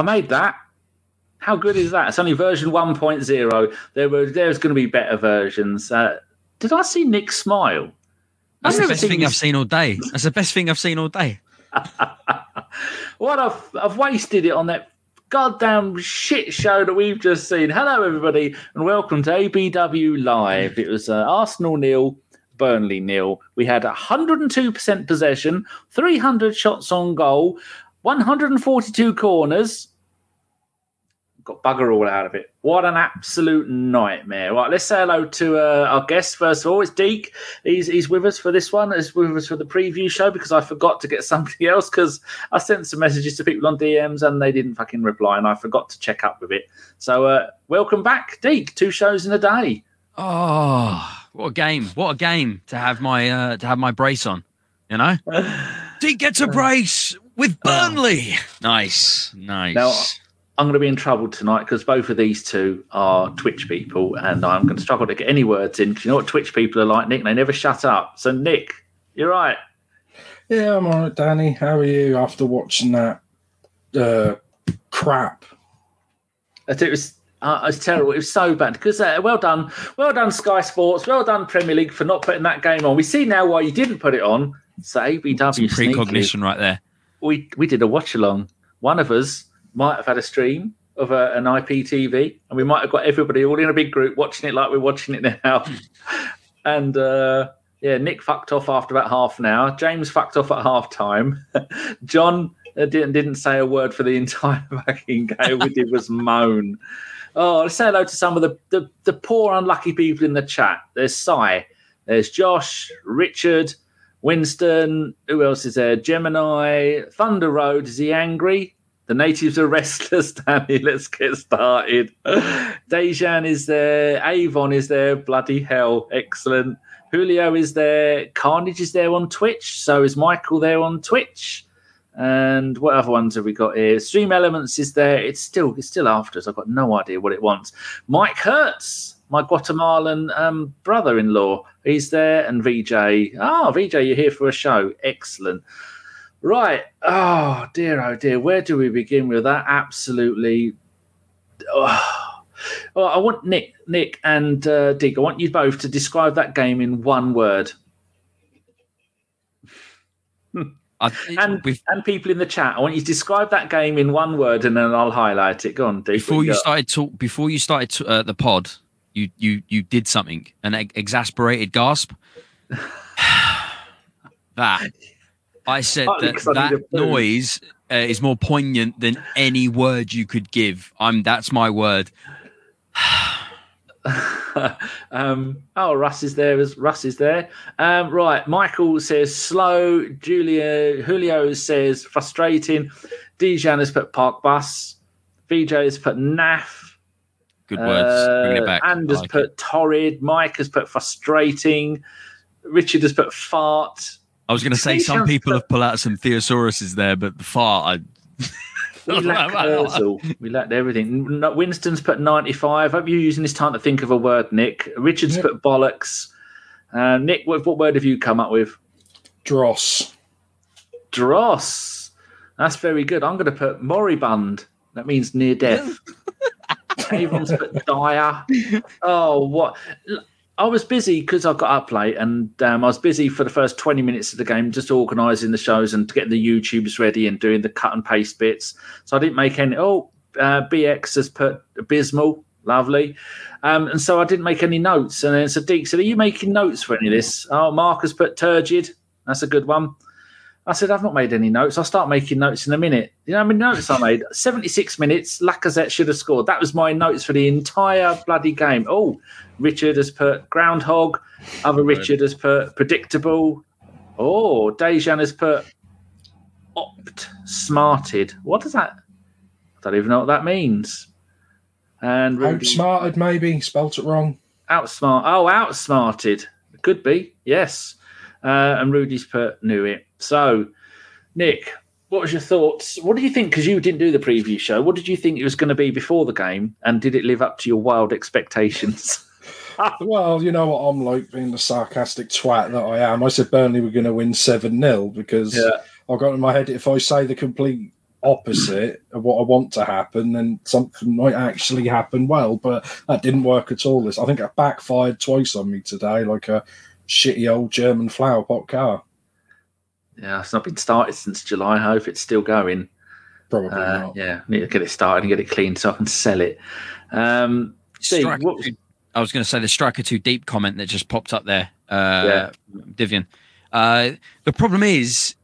I made that. How good is that? It's only version 1.0. There were there's going to be better versions. Uh, did I see Nick smile? That's the best thing I've seen all day. That's the best thing I've seen all day. what I've I've wasted it on that goddamn shit show that we've just seen. Hello, everybody, and welcome to ABW Live. It was uh, Arsenal nil, Burnley nil. We had 102% possession, 300 shots on goal, 142 corners, got bugger all out of it. What an absolute nightmare. Right, let's say hello to uh, our guest first of all. It's Deek. He's he's with us for this one. He's with us for the preview show because I forgot to get somebody else because I sent some messages to people on DMs and they didn't fucking reply and I forgot to check up with it. So uh, welcome back, Deek. Two shows in a day. Oh, what a game! What a game to have my uh, to have my brace on. You know, Deek gets a brace with Burnley. Nice, nice. Now, I'm going to be in trouble tonight because both of these two are Twitch people, and I'm going to struggle to get any words in. Because you know what Twitch people are like, Nick? They never shut up. So, Nick, you're right. Yeah, I'm all right, Danny. How are you after watching that uh, crap? It was uh, it was terrible. It was so bad. Because uh, well done, well done, Sky Sports. Well done, Premier League, for not putting that game on. We see now why you didn't put it on. So ABW Some precognition right there. We we did a watch along. One of us might have had a stream of a, an IPTV, and we might have got everybody all in a big group watching it like we're watching it now. and uh, yeah, Nick fucked off after about half an hour. James fucked off at half time. John uh, didn't didn't say a word for the entire fucking game. We did was moan. Oh, let's say hello to some of the, the, the poor unlucky people in the chat. There's Cy, there's Josh, Richard, Winston. Who else is there? Gemini, Thunder Road. Is he angry? The natives are restless, Danny. Let's get started. Dejan is there. Avon is there. Bloody hell. Excellent. Julio is there. Carnage is there on Twitch. So is Michael there on Twitch. And what other ones have we got here? Stream Elements is there. It's still it's still after us. I've got no idea what it wants. Mike Hertz, my Guatemalan um, brother-in-law, he's there. And VJ. Ah, oh, VJ, you're here for a show. Excellent. Right. Oh dear, oh dear. Where do we begin with that? Absolutely. Oh. Well, I want Nick, Nick, and uh, Dick. I want you both to describe that game in one word. I, and and people in the chat, I want you to describe that game in one word, and then I'll highlight it. Go on, Dick. Before you, started talk, before you started to, uh, the pod, you you you did something, an exasperated gasp. that I said Partly that that noise uh, is more poignant than any word you could give. I'm that's my word. um, oh, Russ is there. As Russ is there. Um, right. Michael says slow. Julia Julio says frustrating. Dijon has put park bus. VJ has put naff. Good words. Uh, Bring it back. And has like put it. torrid. Mike has put frustrating. Richard has put fart. I was going to say some people have pulled out some theosauruses there, but the far I. we lacked We lacked everything. Winston's put 95. I hope you're using this time to think of a word, Nick. Richard's yep. put bollocks. Uh, Nick, what, what word have you come up with? Dross. Dross. That's very good. I'm going to put moribund. That means near death. Avon's put dire. Oh, what? I was busy because I got up late, and um, I was busy for the first twenty minutes of the game, just organising the shows and getting the YouTubes ready and doing the cut and paste bits. So I didn't make any. Oh, uh, BX has put abysmal, lovely, um, and so I didn't make any notes. And then Sadiq said, "Are you making notes for any of this?" Oh, Mark has put turgid. That's a good one. I said, I've not made any notes. I'll start making notes in a minute. You know how many notes I made? 76 minutes. Lacazette should have scored. That was my notes for the entire bloody game. Oh, Richard has put groundhog. Other Richard has put predictable. Oh, Dejan has put opt smarted. What does that? I don't even know what that means. And Rudy, outsmarted, maybe spelt it wrong. Outsmart. Oh, outsmarted. Could be. Yes. Uh, and Rudy's put knew it. So, Nick, what was your thoughts? What do you think? Because you didn't do the preview show. What did you think it was going to be before the game, and did it live up to your wild expectations? well, you know what I'm like, being the sarcastic twat that I am. I said Burnley were going to win seven 0 because yeah. I got in my head if I say the complete opposite of what I want to happen, then something might actually happen well. But that didn't work at all. This I think it backfired twice on me today, like a shitty old German flower pot car. Yeah, it's not been started since July. I hope it's still going. Probably Uh, not. yeah, need to get it started and get it cleaned so I can sell it. Um, Steve, what was- too- I was going to say the striker too deep comment that just popped up there. Uh, Yeah. Divian. Uh, the problem is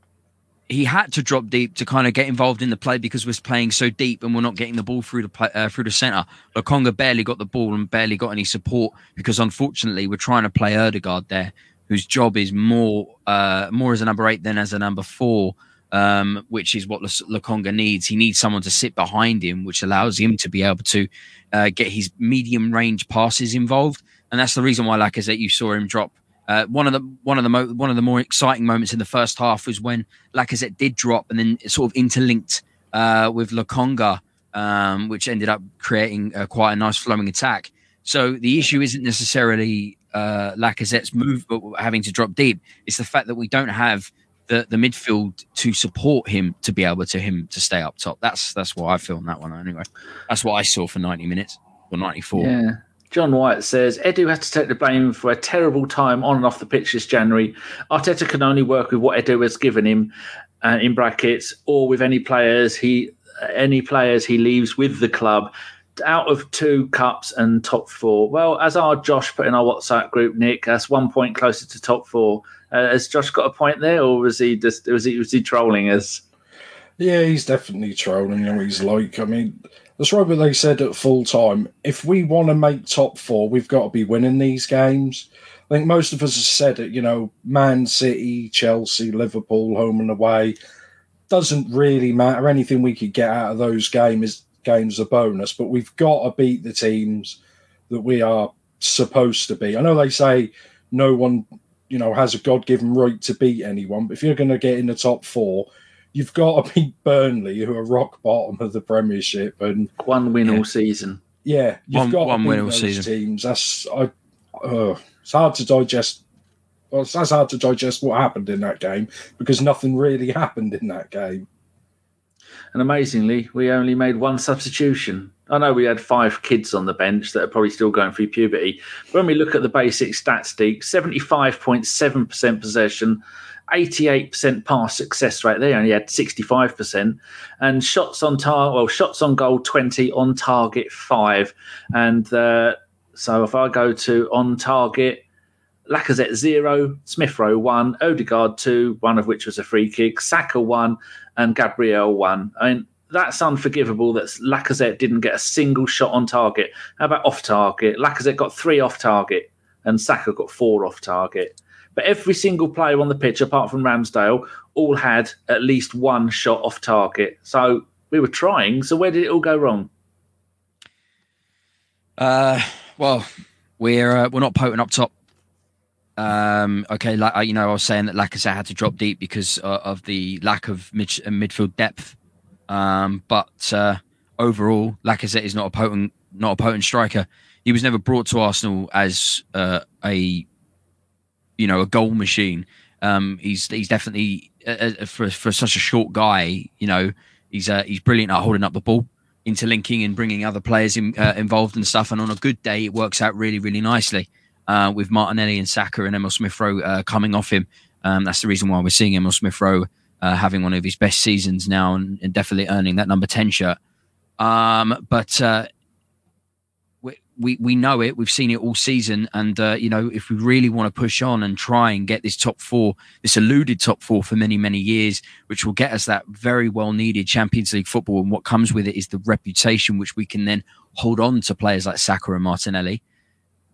he had to drop deep to kind of get involved in the play because we're playing so deep and we're not getting the ball through the play, uh, through the center. Lokonga barely got the ball and barely got any support because unfortunately we're trying to play Odegaard there, whose job is more uh, more as a number eight than as a number four. Um, which is what Lokonga needs. He needs someone to sit behind him, which allows him to be able to uh, get his medium range passes involved, and that's the reason why, like I said, you saw him drop. Uh, one of the one of the mo- one of the more exciting moments in the first half was when Lacazette did drop and then sort of interlinked uh, with Lokonga, um, which ended up creating uh, quite a nice flowing attack. So the issue isn't necessarily uh, Lacazette's move, but having to drop deep. It's the fact that we don't have the, the midfield to support him to be able to him to stay up top. That's that's what I feel on that one anyway. That's what I saw for ninety minutes or ninety four. Yeah. John White says Edu has to take the blame for a terrible time on and off the pitch this January. Arteta can only work with what Edu has given him, uh, in brackets, or with any players he any players he leaves with the club. Out of two cups and top four. Well, as our Josh put in our WhatsApp group, Nick, that's one point closer to top four. Uh, has Josh got a point there, or was he just was he was he trolling us? Yeah, he's definitely trolling. You know, he's like. I mean, that's right what they said at full time. If we want to make top four, we've got to be winning these games. I think most of us have said it. You know, Man City, Chelsea, Liverpool, home and away doesn't really matter. Anything we could get out of those games games a bonus, but we've got to beat the teams that we are supposed to be. I know they say no one, you know, has a God given right to beat anyone, but if you're going to get in the top four, you've got to beat Burnley, who are rock bottom of the Premiership, and One win Yeah. all season. yeah, you've One- got one to win all those season. teams. That's I. Uh, it's hard to digest. Well, it's that's hard to digest what happened in that game because nothing really happened in that game. And amazingly, we only made one substitution. I know we had five kids on the bench that are probably still going through puberty. But when we look at the basic statistics, 75.7% possession, 88% pass success rate. They only had 65%. And shots on tar well, shots on goal 20, on target 5. And uh, so if I go to on target, Lacazette zero, Smith Rowe one, Odegaard two, one of which was a free kick, Saka one, and Gabriel one. I mean, that's unforgivable that Lacazette didn't get a single shot on target. How about off target? Lacazette got three off target, and Saka got four off target. But every single player on the pitch, apart from Ramsdale, all had at least one shot off target. So we were trying. So where did it all go wrong? Uh, well, we're uh, we're not potent up top. Um, okay, like uh, you know, I was saying that Lacazette had to drop deep because uh, of the lack of mid- uh, midfield depth. Um, but uh, overall, Lacazette is not a potent not a potent striker. He was never brought to Arsenal as uh, a you know a goal machine. Um, he's he's definitely uh, uh, for for such a short guy. You know, he's he's brilliant at holding up the ball interlinking and bringing other players in, uh, involved and stuff. And on a good day, it works out really, really nicely uh, with Martinelli and Saka and Emile Smith Rowe uh, coming off him. Um, that's the reason why we're seeing Emile Smith Rowe uh, having one of his best seasons now and, and definitely earning that number 10 shirt. Um, but uh, we, we, we know it. We've seen it all season. And, uh, you know, if we really want to push on and try and get this top four, this eluded top four for many, many years, which will get us that very well needed Champions League football. And what comes with it is the reputation, which we can then hold on to players like Saka and Martinelli.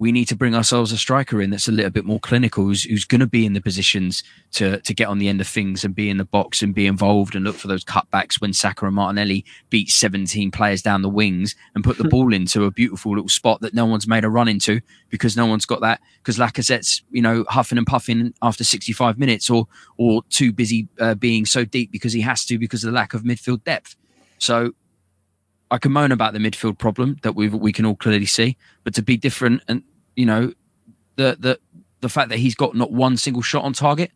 We need to bring ourselves a striker in that's a little bit more clinical, who's, who's going to be in the positions to to get on the end of things and be in the box and be involved and look for those cutbacks when Saka and Martinelli beat 17 players down the wings and put the ball into a beautiful little spot that no one's made a run into because no one's got that because Lacazette's you know huffing and puffing after 65 minutes or or too busy uh, being so deep because he has to because of the lack of midfield depth. So I can moan about the midfield problem that we we can all clearly see, but to be different and you know the the the fact that he's got not one single shot on target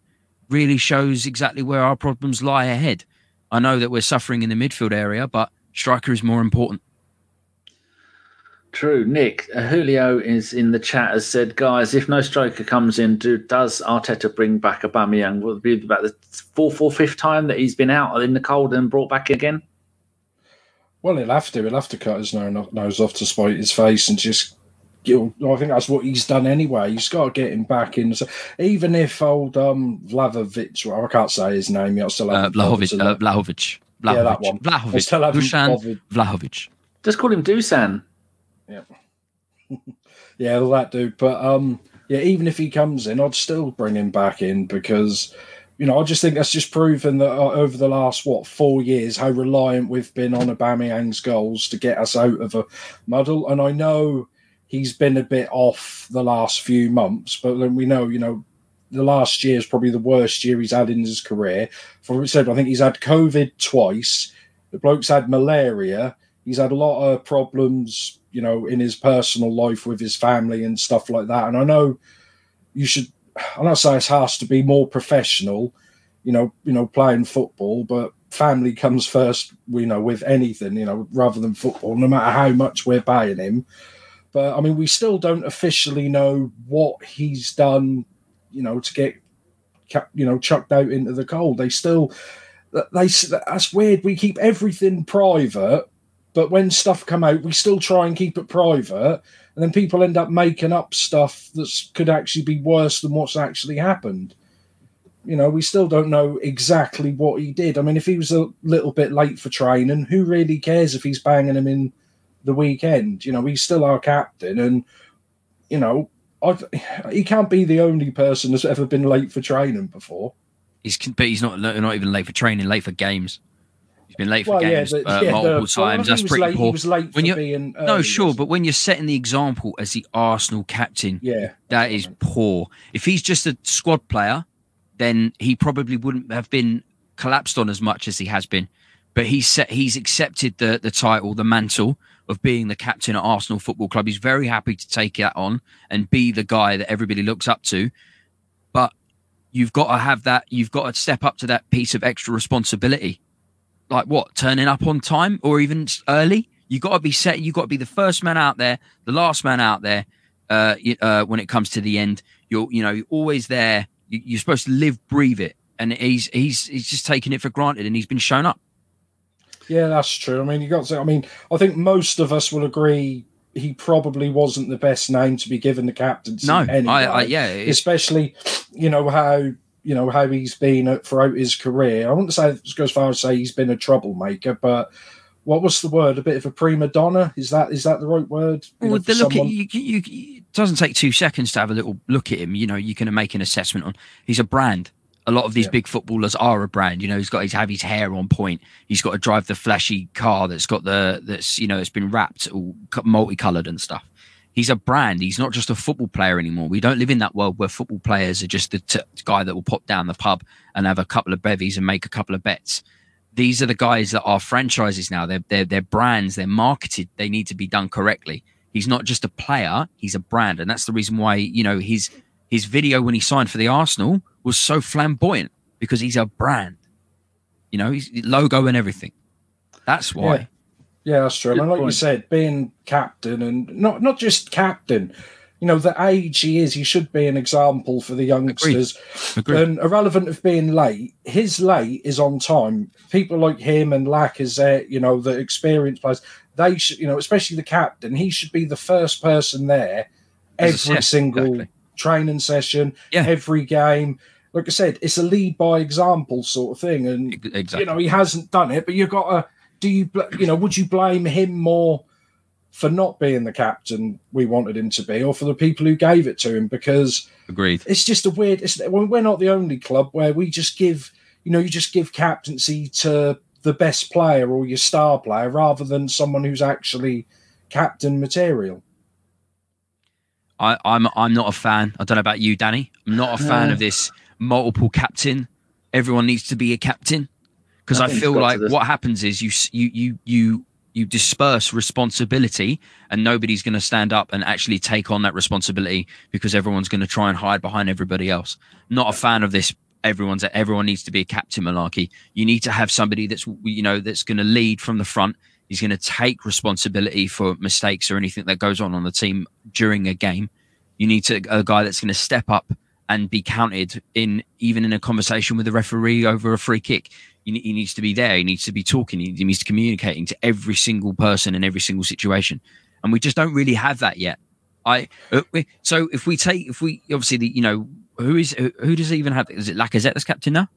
really shows exactly where our problems lie ahead. I know that we're suffering in the midfield area, but striker is more important. True. Nick, uh, Julio is in the chat has said, guys, if no striker comes in, do, does Arteta bring back Aubameyang? Will it be about the fourth or fifth time that he's been out in the cold and brought back again? Well, he'll have to. He'll have to cut his nose off to spite his face and just. You know, I think that's what he's done anyway. He's got to get him back in. So even if old um, Vlahovic, well, I can't say his name yet, I still have uh, Vlahovic, uh, Vlahovic, Vlahovic, yeah, that one. Vlahovic, I still have Dusan Vlahovic. Just call him Dusan. Yeah. yeah, that dude. But um, yeah, even if he comes in, I'd still bring him back in because, you know, I just think that's just proven that uh, over the last what four years how reliant we've been on Aubameyang's goals to get us out of a muddle. And I know he's been a bit off the last few months, but then we know, you know, the last year is probably the worst year he's had in his career. For said, I think he's had COVID twice. The bloke's had malaria. He's had a lot of problems you know, in his personal life with his family and stuff like that. And I know you should. I'm not saying it has to be more professional, you know, you know, playing football, but family comes first. You know, with anything, you know, rather than football, no matter how much we're paying him. But I mean, we still don't officially know what he's done, you know, to get, you know, chucked out into the cold. They still, they that's weird. We keep everything private but when stuff come out, we still try and keep it private, and then people end up making up stuff that could actually be worse than what's actually happened. You know, we still don't know exactly what he did. I mean, if he was a little bit late for training, who really cares if he's banging him in the weekend? You know, he's still our captain, and you know, I've, he can't be the only person that's ever been late for training before. He's but he's not not even late for training, late for games. He's been late for well, games yeah, the, uh, yeah, multiple the, times. That's pretty late, poor. He was late when you being no, sure, but when you're setting the example as the Arsenal captain, yeah, that is poor. If he's just a squad player, then he probably wouldn't have been collapsed on as much as he has been. But he's set, he's accepted the the title, the mantle of being the captain at Arsenal Football Club. He's very happy to take that on and be the guy that everybody looks up to. But you've got to have that. You've got to step up to that piece of extra responsibility like what turning up on time or even early. You've got to be set. You've got to be the first man out there, the last man out there. Uh, uh, when it comes to the end, you're you know you're always there. You, are supposed to live, breathe it, and he's he's he's just taking it for granted, and he's been shown up. Yeah, that's true. I mean, you got to. I mean, I think most of us will agree he probably wasn't the best name to be given the captaincy. No, anyway. I, I, yeah, especially you know how you know how he's been throughout his career. I wouldn't say go as far as say he's been a troublemaker, but what was the word? A bit of a prima donna? Is that is that the right word? You well, the look someone... at you, you, you, It doesn't take two seconds to have a little look at him. You know, you can make an assessment on. He's a brand. A lot of these yeah. big footballers are a brand. You know, he's got his have his hair on point. He's got to drive the flashy car that's got the that's you know it's been wrapped all multicolored and stuff he's a brand. He's not just a football player anymore. We don't live in that world where football players are just the t- guy that will pop down the pub and have a couple of bevies and make a couple of bets. These are the guys that are franchises now. They're, they're, they're brands. They're marketed. They need to be done correctly. He's not just a player. He's a brand. And that's the reason why, you know, his, his video when he signed for the Arsenal was so flamboyant because he's a brand, you know, his logo and everything. That's why. Yeah. Yeah, that's true. and like point. you said, being captain and not not just captain, you know, the age he is, he should be an example for the youngsters. Agreed. Agreed. And irrelevant of being late, his late is on time. People like him and Lacazette, you know, the experienced players, they should, you know, especially the captain, he should be the first person there every single exactly. training session, yeah. every game. Like I said, it's a lead by example sort of thing. And, exactly. you know, he hasn't done it, but you've got to do you you know would you blame him more for not being the captain we wanted him to be, or for the people who gave it to him? Because agreed, it's just a weird. It's, we're not the only club where we just give you know you just give captaincy to the best player or your star player rather than someone who's actually captain material. I, I'm I'm not a fan. I don't know about you, Danny. I'm not a fan of this multiple captain. Everyone needs to be a captain because I, I feel like what happens is you you you you you disperse responsibility and nobody's going to stand up and actually take on that responsibility because everyone's going to try and hide behind everybody else. Not a fan of this everyone's everyone needs to be a captain malarkey. You need to have somebody that's you know that's going to lead from the front. He's going to take responsibility for mistakes or anything that goes on on the team during a game. You need to a guy that's going to step up and be counted in even in a conversation with a referee over a free kick. He, needs to be there. He needs to be talking. He, needs to communicating to every single person in every single situation, and we just don't really have that yet. I uh, so if we take if we obviously the, you know who is who, does he even have? Is it Lacazette that's captain now?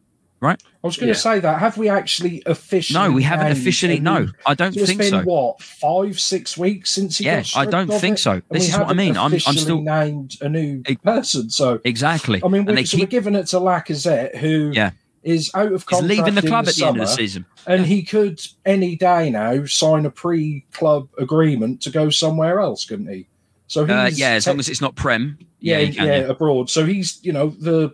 Right. I was going to say that. Have we actually officially? No, we haven't officially. No, I don't think So it's think been so. what five, six weeks since he Yeah, got I don't think it? so. This is what I mean. I'm- I'm still- named a new Ex- person. So Exactly. I mean, and we, they so we're giving it to Lacazette, who Yeah. is out of he's leaving the in club at the end of the summer, season. and he could any day now sign a pre-club agreement to go somewhere else, couldn't he? So he's Uh, yeah, as tech- long as it's not Prem. yeah, Yeah, yeah, can, yeah. abroad. So he's, you know, the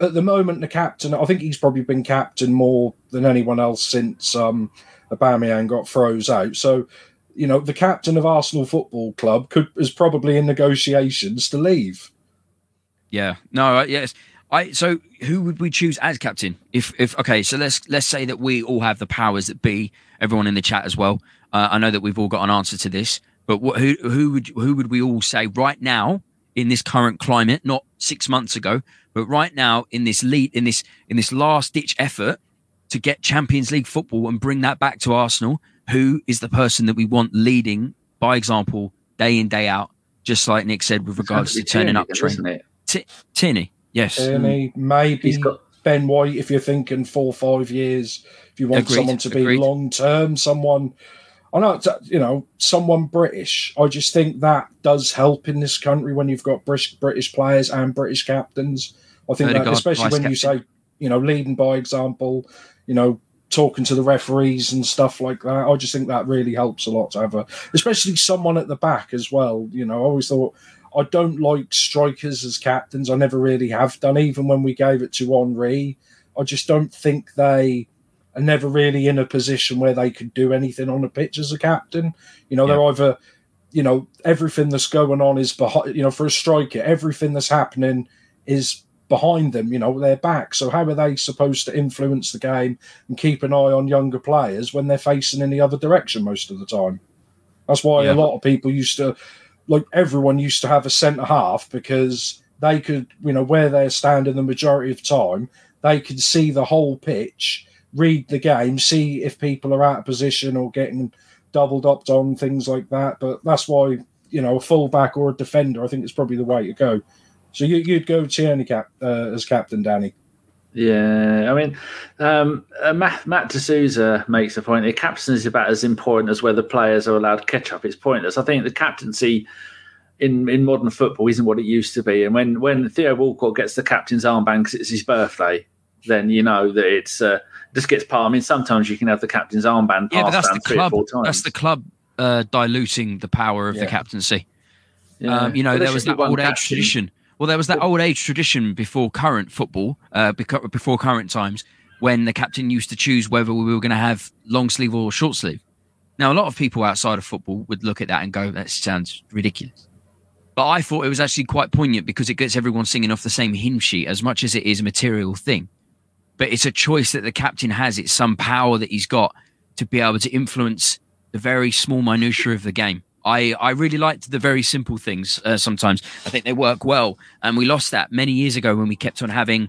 at the moment the captain. I think he's probably been captain more than anyone else since um, Aubameyang got froze out. So, you know, the captain of Arsenal Football Club could is probably in negotiations to leave. Yeah. No. Yes. I. So who would we choose as captain? If if okay. So let's let's say that we all have the powers that be. Everyone in the chat as well. Uh, I know that we've all got an answer to this, but what, who who would who would we all say right now in this current climate, not six months ago, but right now in this lead in this in this last ditch effort to get Champions League football and bring that back to Arsenal? Who is the person that we want leading by example day in day out? Just like Nick said with regards to turning up, training. isn't it? T- Tierney, yes. Tierney, maybe He's got Ben White if you're thinking four or five years. If you want Agreed, someone to be agreed. long term, someone. I know, you know, someone British. I just think that does help in this country when you've got British British players and British captains. I think that, especially when you say, you know, leading by example, you know, talking to the referees and stuff like that. I just think that really helps a lot to have a, especially someone at the back as well. You know, I always thought I don't like strikers as captains. I never really have done, even when we gave it to Henri. I just don't think they are never really in a position where they could do anything on the pitch as a captain. You know, they're either, you know, everything that's going on is behind, you know, for a striker, everything that's happening is behind them, you know, their back. So how are they supposed to influence the game and keep an eye on younger players when they're facing in the other direction most of the time? That's why Yeah. a lot of people used to, like everyone used to have a centre half because they could, you know, where they're standing the majority of the time, they could see the whole pitch, read the game, see if people are out of position or getting doubled up on things like that. But that's why, you know, a fullback or a defender, I think is probably the way to go. So you, you'd go Tierney cap, uh, as captain, Danny. Yeah, I mean, um, uh, Matt, Matt D'Souza makes a point. The captain is about as important as whether players are allowed to catch up. It's pointless. I think the captaincy in, in modern football isn't what it used to be. And when, when Theo Walcott gets the captain's armband because it's his birthday, then you know that it's uh, just gets part. I mean, sometimes you can have the captain's armband yeah, but passed that's around the three club. or four times. That's the club uh, diluting the power of the captaincy. Yeah. Um, you know, there was that one old age tradition. Well, there was that old age tradition before current football, uh, before current times, when the captain used to choose whether we were going to have long sleeve or short sleeve. Now, a lot of people outside of football would look at that and go, "That sounds ridiculous." But I thought it was actually quite poignant because it gets everyone singing off the same hymn sheet as much as it is a material thing. But it's a choice that the captain has. It's some power that he's got to be able to influence the very small minutiae of the game. I, I really liked the very simple things uh, sometimes. I think they work well. And we lost that many years ago when we kept on having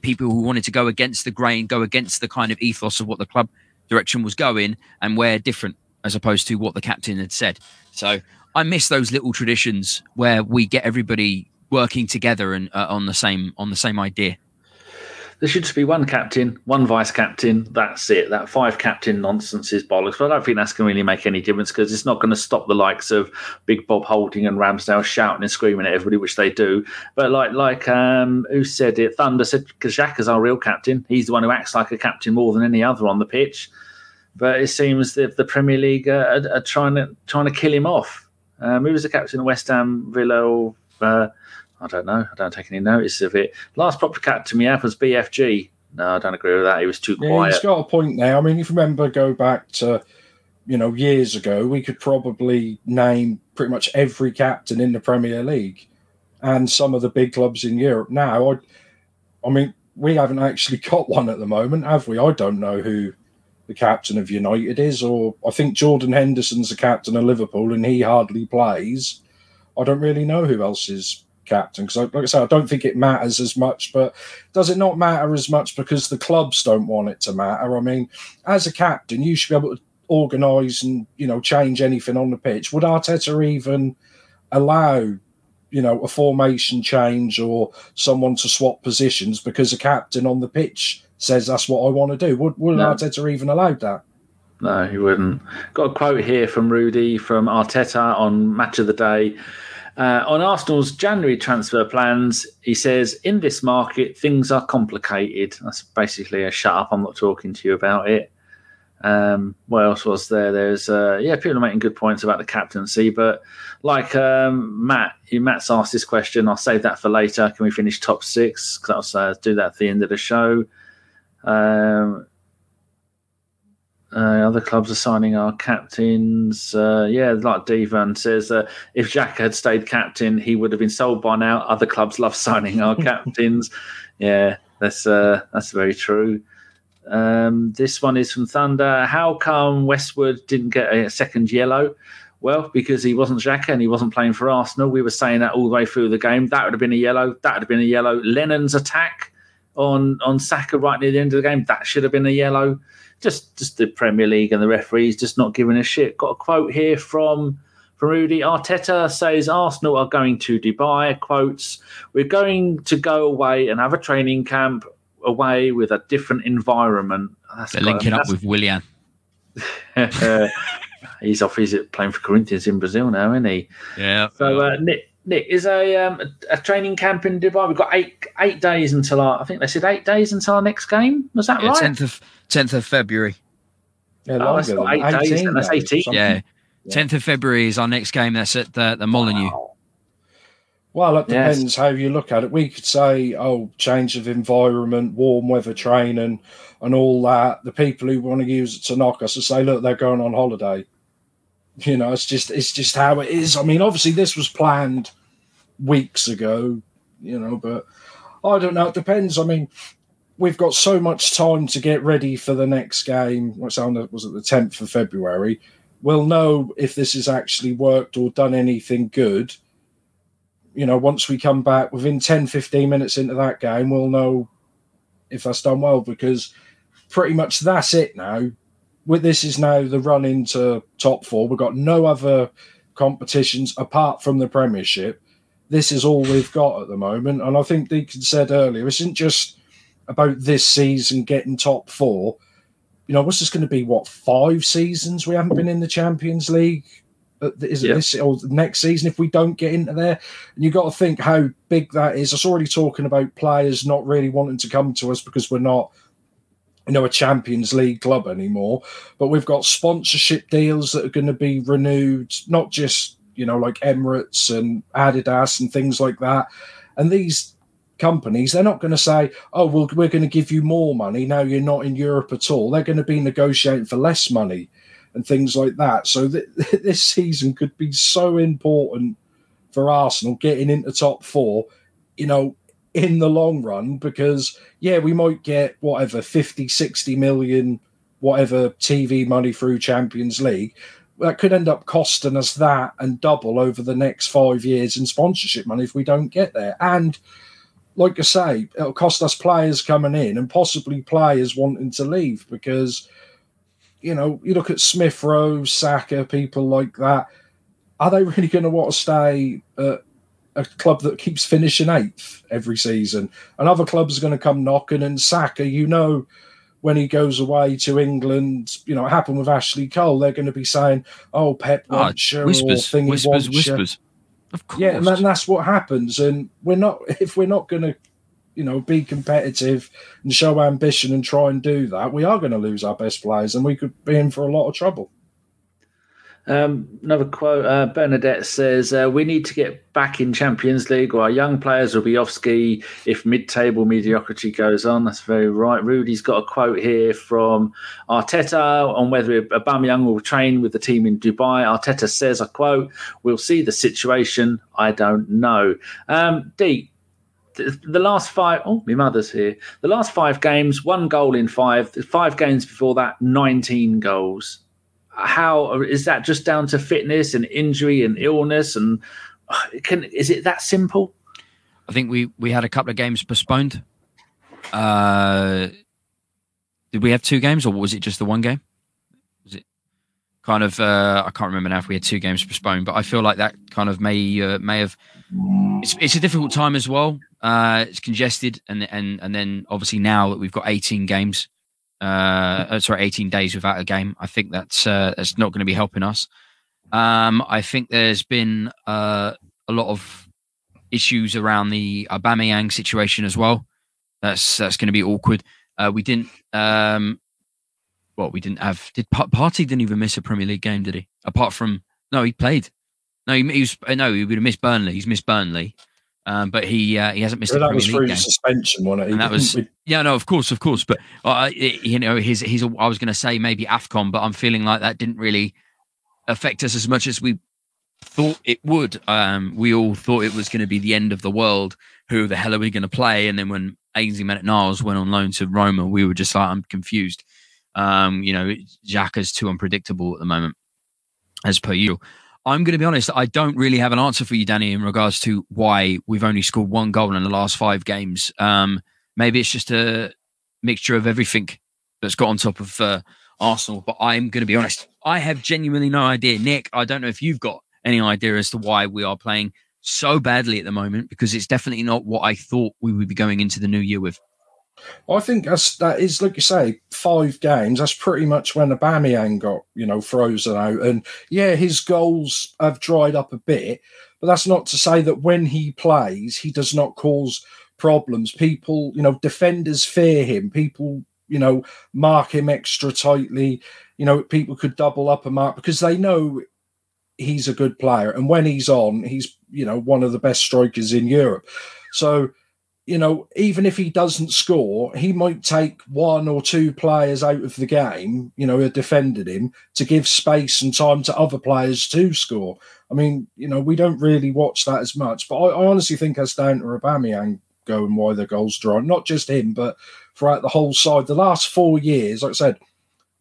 people who wanted to go against the grain, go against the kind of ethos of what the club direction was going and wear different as opposed to what the captain had said. So I miss those little traditions where we get everybody working together and uh, on the same on the same idea. There should just be one captain, one vice captain. That's it. That five captain nonsense is bollocks. But I don't think that's going to really make any difference because it's not going to stop the likes of Big Bob Holding and Ramsdale shouting and screaming at everybody, which they do. But like like um, who said it? Thunder said Xhaka's our real captain. He's the one who acts like a captain more than any other on the pitch. But it seems that the Premier League are, are, trying to trying to kill him off. Um, who was the captain of West Ham, Villa? Or, uh, I don't know. I don't take any notice of it. Last proper captain we had was BFG. No, I don't agree with that. He was too Yeah, quiet. he's got a point there. I mean, if you remember, go back to you know years ago, we could probably name pretty much every captain in the Premier League and some of the big clubs in Europe. Now, I, I mean, we haven't actually got one at the moment, have we? I don't know who the captain of United is, or I think Jordan Henderson's the captain of Liverpool and he hardly plays. I don't really know who else is captain because, like I said, I don't think it matters as much. But does it not matter as much because the clubs don't want it to matter? I mean, as a captain, you should be able to organise and you know change anything on the pitch. Would Arteta even allow you know a formation change or someone to swap positions because a captain on the pitch says that's what I want to do? Would would no. Arteta even allow that? No, he wouldn't. Got a quote here from Rudy from Arteta on Match of the Day. Uh, on Arsenal's January transfer plans, he says, in this market, things are complicated. That's basically a shut up, I'm not talking to you about it. Um, what else was there? There's uh, yeah, people are making good points about the captaincy, but like um, Matt, Matt's asked this question. I'll save that for later. Can we finish top six? Because I'll uh, do that at the end of the show. Um, uh, other clubs are signing our captains. Uh, yeah, like Devan says, uh, if Jack had stayed captain, he would have been sold by now. Other clubs love signing our captains. Yeah, that's uh, that's very true. Um, this one is from Thunder. How come Westwood didn't get a second yellow? Well, because he wasn't Xhaka and he wasn't playing for Arsenal. We were saying that all the way through the game. That would have been a yellow. That would have been a yellow. Lennon's attack on on Saka right near the end of the game. That should have been a yellow just just the Premier League and the referees just not giving a shit. Got a quote here from from Rudy Arteta says Arsenal are going to Dubai. Quotes: We're going to go away and have a training camp away with a different environment. That's They're linking up with Willian. he's off. He's playing for Corinthians in Brazil now, isn't he? Yeah. So uh, Nick, Nick is a, um, a training camp in Dubai. We've got eight eight days until our. I think they said eight days until our next game. Was that yeah, right? Tenth of tenth of February. Yeah, oh, that's got eight 18 days. That's eighteen. Yeah. Tenth of February is our next game. That's at the the Molineux. Wow. Well, it depends yes. how you look at it. We could say, oh, change of environment, warm weather training, and all that. The people who want to use it to knock us will say, look, they're going on holiday. You know, it's just it's just how it is. I mean, obviously this was planned weeks ago, you know, but I don't know. It depends. I mean, we've got so much time to get ready for the next game. What's on was it the tenth of February? We'll know if this has actually worked or done anything good. You know, once we come back within 10, 15 minutes into that game, we'll know if that's done well because pretty much that's it now with this is now the run into top four. We've got no other competitions apart from the Premiership. This is all we've got at the moment. And I think Deacon said earlier, it isn't just about this season getting top four. You know, what's this going to be? What, five seasons we haven't been in the Champions League? Uh, is it yeah. this or next season if we don't get into there? And you've got to think how big that is. I was already talking about players not really wanting to come to us because we're not you know a Champions League club anymore. But we've got sponsorship deals that are going to be renewed, not just you know like Emirates and Adidas and things like that. And these companies, they're not going to say, "Oh, well, we're going to give you more money now you're not in Europe at all." They're going to be negotiating for less money and things like that. So th- this season could be so important for Arsenal getting into top four. You know, in the long run because yeah we might get whatever 50 60 million whatever tv money through champions league that could end up costing us that and double over the next five years in sponsorship money if we don't get there and like i say it'll cost us players coming in and possibly players wanting to leave because you know you look at smith rowe saka people like that are they really going to want to stay at a club that keeps finishing eighth every season. And other clubs are going to come knocking. And Saka, you know, when he goes away to England, you know, it happened with Ashley Cole. They're going to be saying, "Oh, Pep ah, wants you," whispers, or "Thingy whispers, whispers." Of course, yeah, and, that, and that's what happens. And we're not if we're not going to, you know, be competitive and show ambition and try and do that, we are going to lose our best players, and we could be in for a lot of trouble. Um, another quote uh, Bernadette says, uh, We need to get back in Champions League, or our young players will be off ski if mid table mediocrity goes on. That's very right. Rudy's got a quote here from Arteta on whether Aubameyang will train with the team in Dubai. Arteta says, I quote, We'll see the situation. I don't know. Um, the last five oh my mother's here the last five games one goal in five five games before that 19 goals how is that just down to fitness and injury and illness and can is it that simple? I think we we had a couple of games postponed. Uh did we have two games or was it just the one game? Was it kind of uh i can't remember now if we had two games postponed but i feel like that kind of may uh, may have it's, it's a difficult time as well. Uh, it's congested, and and and then obviously now that we've got 18 games, uh, sorry, 18 days without a game, I think that's uh, that's not going to be helping us. Um, I think there's been uh, a lot of issues around the Aubameyang situation as well. That's that's going to be awkward. Uh, we didn't. Um, well, we didn't have. Did Partey didn't even miss a Premier League game? Did he? Apart from no, he played. No, he, he was. No, he would have missed Burnley. He's missed Burnley. Um, but he uh, he hasn't missed. Well, a that was through suspension, wasn't it? And that was yeah, no, of course, of course. But uh, you know, his he's. I was going to say maybe Afcon, but I'm feeling like that didn't really affect us as much as we thought it would. Um, we all thought it was going to be the end of the world. Who the hell are we going to play? And then when Ainsley Maitland-Niles went on loan to Roma, we were just like, I'm confused. Um, you know, Xhaka's too unpredictable at the moment, as per usual. I'm going to be honest. I don't really have an answer for you, Danny, in regards to why we've only scored one goal in the last five games. Um, maybe it's just a mixture of everything that's got on top of uh, Arsenal. But I'm going to be honest. I have genuinely no idea. Nick, I don't know if you've got any idea as to why we are playing so badly at the moment because it's definitely not what I thought we would be going into the new year with. I think that's that is like you say, five games. That's pretty much when Aubameyang got you know frozen out, and yeah, his goals have dried up a bit, but that's not to say that when he plays, he does not cause problems. People, you know, defenders fear him. People, you know, mark him extra tightly. You know, people could double up a mark because they know he's a good player, and when he's on, he's you know one of the best strikers in Europe. So you know, even if he doesn't score, he might take one or two players out of the game, you know, who defended him to give space and time to other players to score. I mean, you know, we don't really watch that as much, but I, I honestly think that's down to Aubameyang going why the goals draw. Not just him, but throughout the whole side. The last four years, like I said,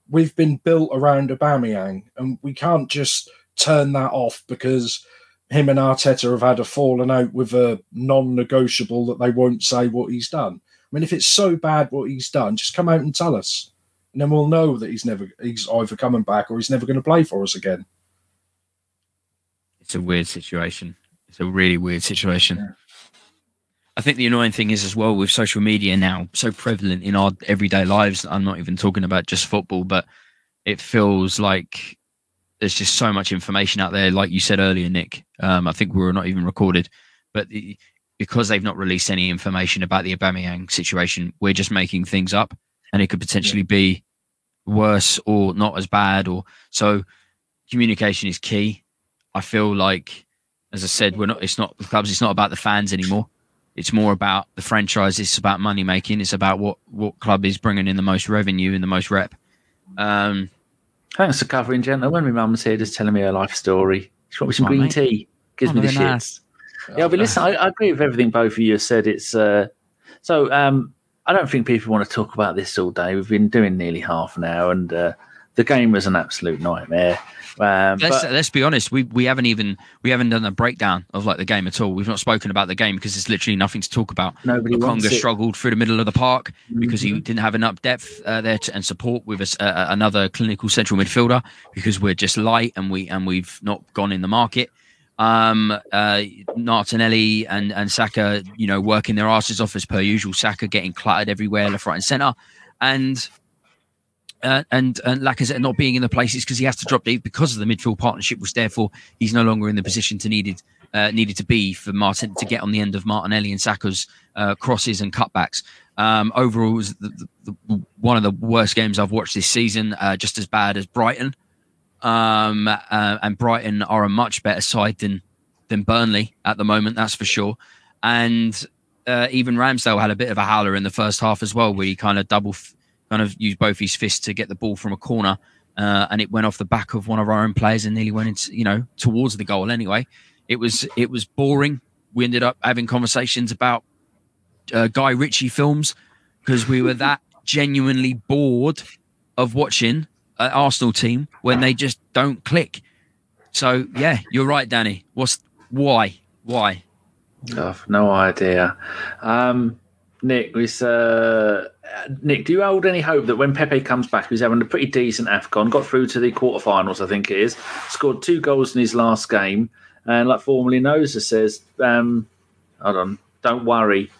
we've been built around Aubameyang, and we can't just turn that off because – him and Arteta have had a falling out with a non-negotiable that they won't say what he's done. I mean, if it's so bad what he's done, just come out and tell us, and then we'll know that he's never he's either coming back or he's never going to play for us again. It's a weird situation. It's a really weird situation. Yeah. I think the annoying thing is as well with social media now so prevalent in our everyday lives. I'm not even talking about just football, but it feels like there's just so much information out there. Like you said earlier, Nick, um, I think we were not even recorded, but the, because they've not released any information about the Aubameyang situation, we're just making things up, and it could potentially yeah. be worse or not as bad. Or so communication is key. I feel like, as I said, we're not. It's not the clubs. It's not about the fans anymore. It's more about the franchise. It's about money making. It's about what what club is bringing in the most revenue and the most rep. Um, Thanks for covering, gentlemen. When my mum's here just telling me her life story. She wants me some green mate. tea. Gives oh, me the shits. Nice. Yeah, but listen, I, I, agree with everything both of you have said. It's uh, so um, I don't think people want to talk about this all day. We've been doing nearly half an hour, and uh, the game was an absolute nightmare. Um, let's but, let's be honest. We we haven't even we haven't done a breakdown of like the game at all. We've not spoken about the game because there's literally nothing to talk about. Nobody Conga struggled through the middle of the park mm-hmm. because he didn't have enough depth uh, there to, and support with us, uh, another clinical central midfielder because we're just light and we and we've not gone in the market. Um, uh, Martinelli and and Saka, you know, working their asses off as per usual. Saka getting cluttered everywhere, left, right, and centre, and uh, and and Lacazette not being in the places because he has to drop deep because of the midfield partnership, which therefore he's no longer in the position to needed uh, needed to be for Martin to get on the end of Martinelli and Saka's uh, crosses and cutbacks. Um, overall, was the, the, the, one of the worst games I've watched this season, uh, just as bad as Brighton. Um, uh, and Brighton are a much better side than than Burnley at the moment, that's for sure. And uh, even Ramsdale had a bit of a howler in the first half as well, where he kind of double kind of used both his fists to get the ball from a corner, uh, and it went off the back of one of our own players and nearly went into you know towards the goal. Anyway, it was it was boring. We ended up having conversations about uh, Guy Ritchie films because we were that genuinely bored of watching an Arsenal team when they just don't click. So yeah, you're right, Danny. What's why? Why? I've no idea. Um, Nick, was, uh, Nick, do you hold any hope that when Pepe comes back, who's having a pretty decent AFCON, got through to the quarterfinals, I think it is, scored two goals in his last game, and like formerly Noza says, um, hold on, don't worry,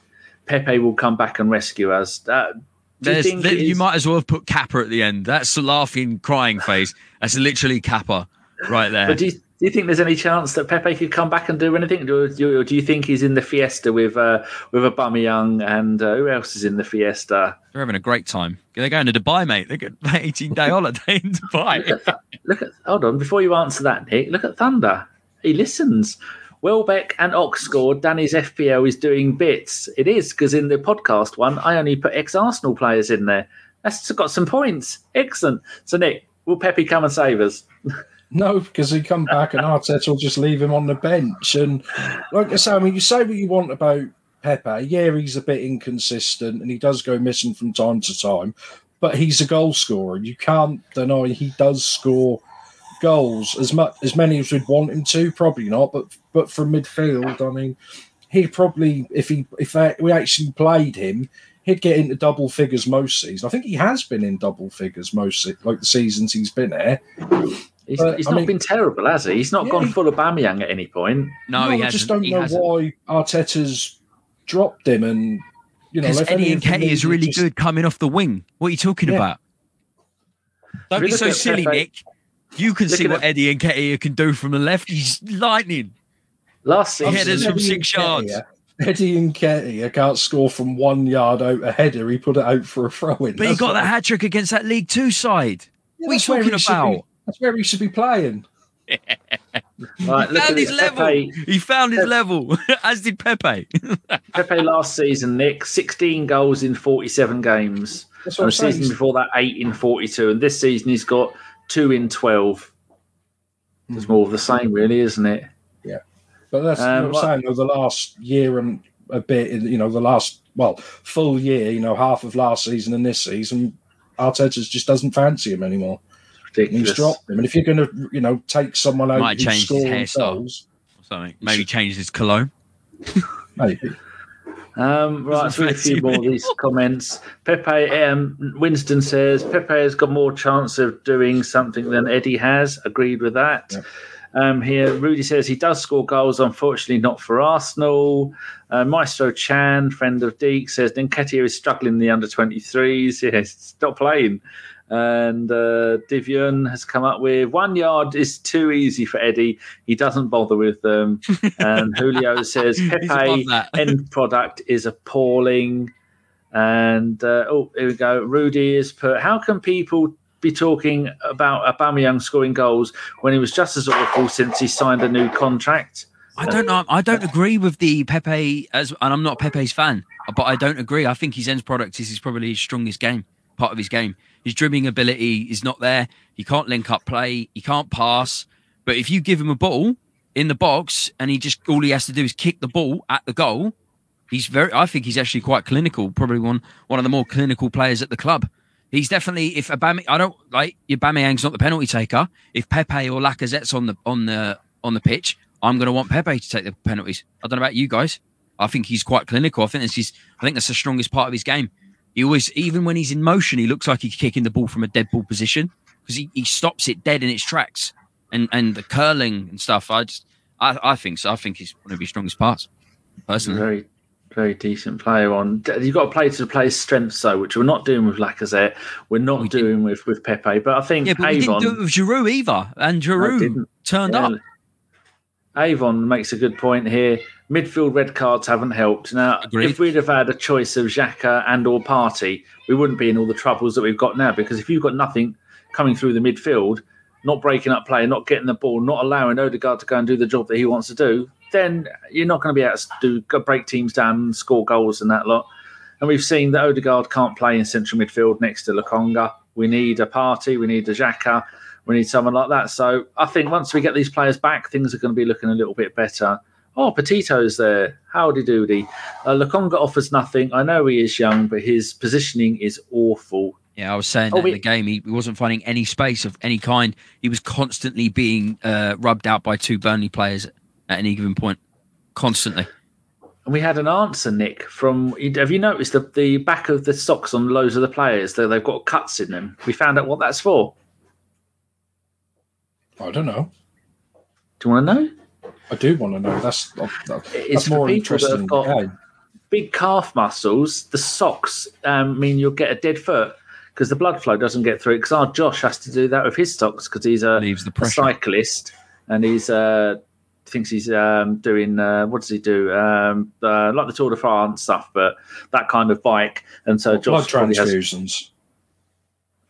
Pepe will come back and rescue us. Uh, you, you, you, might as well have put Kappa at the end. That's a laughing, crying face. That's literally Kappa right there. But do you, do you think there's any chance that Pepe could come back and do anything? Do, do, do you think he's in the Fiesta with uh, with Aubameyang and uh, who else is in the Fiesta? They're having a great time. They're going to Dubai, mate. They get an 18 day holiday in Dubai. Look at, look at, hold on, before you answer that, Nick, look at Thunder. He listens. Welbeck and Ox scored. Danny's FPL is doing bits. It is because in the podcast one, I only put ex Arsenal players in there. That's got some points. Excellent. So, Nick, will Pepe come and save us? No, because he come back and Arteta will just leave him on the bench. And like I say, I mean, you say what you want about Pepe. Yeah, he's a bit inconsistent and he does go missing from time to time, but he's a goal scorer. You can't deny he does score goals as much as many as we'd want him to. Probably not, but but from midfield, I mean, he probably if he if we actually played him, he'd get into double figures most seasons. I think he has been in double figures most like the seasons he's been there. He's, but, he's not mean, been terrible, has he? He's not yeah, gone full Aubameyang at any point. No, no I just don't know hasn't. why Arteta's dropped him. And you know, because Eddie Nketiah is really just... good coming off the wing. What are you talking yeah. about? Don't be so silly, Pepe, Nick. You can see what Eddie Nketiah can do from the left. He's lightning. Last season, headers from six yards. Eddie Nketiah can't score from one yard out a header. He put it out for a throw in. But That's he got the hat trick against that League Two side. Yeah, what are you talking about? That's where he should be playing. right, he found his level. Pepe. He found his level, as did Pepe. Pepe last season, Nick, 16 goals in 47 games. That's what and the saying. season before that, eight in 42. And this season, he's got two in 12. It's more of the same, really, isn't it? Yeah. But that's um, what I'm saying, though, the last year and a bit, you know, the last, well, full year, you know, half of last season and this season, Arteta just doesn't fancy him anymore ridiculous. He's dropped him. And if you're going to, you know, take someone out might change his hairstyle or something, maybe change his cologne. maybe. Um, right, through a few more of these comments. Pepe, um, Winston says Pepe has got more chance of doing something than Eddie has. Agreed with that. Yeah. Um, here, Rudy says he does score goals, unfortunately not for Arsenal. Uh, Maestro Chan, friend of Deek, says Nketiah is struggling in the under 23s. Yes, stop playing. And uh, Divion has come up with one yard is too easy for Eddie. He doesn't bother with them. and Julio says Pepe end product is appalling. And uh, oh, here we go. Rudy is put. How can people be talking about Aubameyang scoring goals when he was just as awful since he signed a new contract? I don't know. I don't agree with the Pepe as, and I'm not Pepe's fan, but I don't agree. I think his end product is his probably his strongest game, part of his game. His dribbling ability is not there. He can't link up play. He can't pass. But if you give him a ball in the box and he just all he has to do is kick the ball at the goal, he's very. I think he's actually quite clinical. Probably one one of the more clinical players at the club. He's definitely if Aubameyang, I don't like Aubameyang's not the penalty taker. If Pepe or Lacazette's on the on the on the pitch, I'm going to want Pepe to take the penalties. I don't know about you guys. I think he's quite clinical. I think this is. I think that's the strongest part of his game. He always, even when he's in motion, he looks like he's kicking the ball from a dead ball position because he, he stops it dead in its tracks. And and the curling and stuff, I just, I, I think so. I think he's one of his strongest parts, personally. Very, very decent player on. You've got to play to play strengths, though, which we're not doing with Lacazette. We're not we doing with, with Pepe. But I think yeah, but Avon, we didn't do it with Giroud either, and Giroud turned yeah. up. Avon makes a good point here. Midfield red cards haven't helped. Now, Agreed. if we'd have had a choice of Xhaka and or Partey, we wouldn't be in all the troubles that we've got now. Because if you've got nothing coming through the midfield, not breaking up play, not getting the ball, not allowing Odegaard to go and do the job that he wants to do, then you're not going to be able to do break teams down score goals and that lot. And we've seen that Odegaard can't play in central midfield next to Lokonga. We need a Partey. we need a Xhaka, we need someone like that. So I think once we get these players back, things are going to be looking a little bit better. Oh, Petito's there. Howdy doody. Uh, Lokonga offers nothing. I know he is young, but his positioning is awful. Yeah, I was saying Oh, that we- in the game, he, he wasn't finding any space of any kind. He was constantly being uh, rubbed out by two Burnley players at any given point, constantly. And we had an answer, Nick, from. Have you noticed the, the back of the socks on loads of the players? That they've got cuts in them. We found out what that's for. I don't know. Do you want to know? I do want to know. That's that- It's for more people that interesting. have got big calf muscles. The socks um, mean you'll get a dead foot because the blood flow doesn't get through. Because our Josh has to do that with his socks because he's a, Leaves the a cyclist and he's uh, thinks he's um, doing uh, what does he do? Um, uh, like the Tour de France stuff, but that kind of bike. And so Blood Josh probably has transfusions.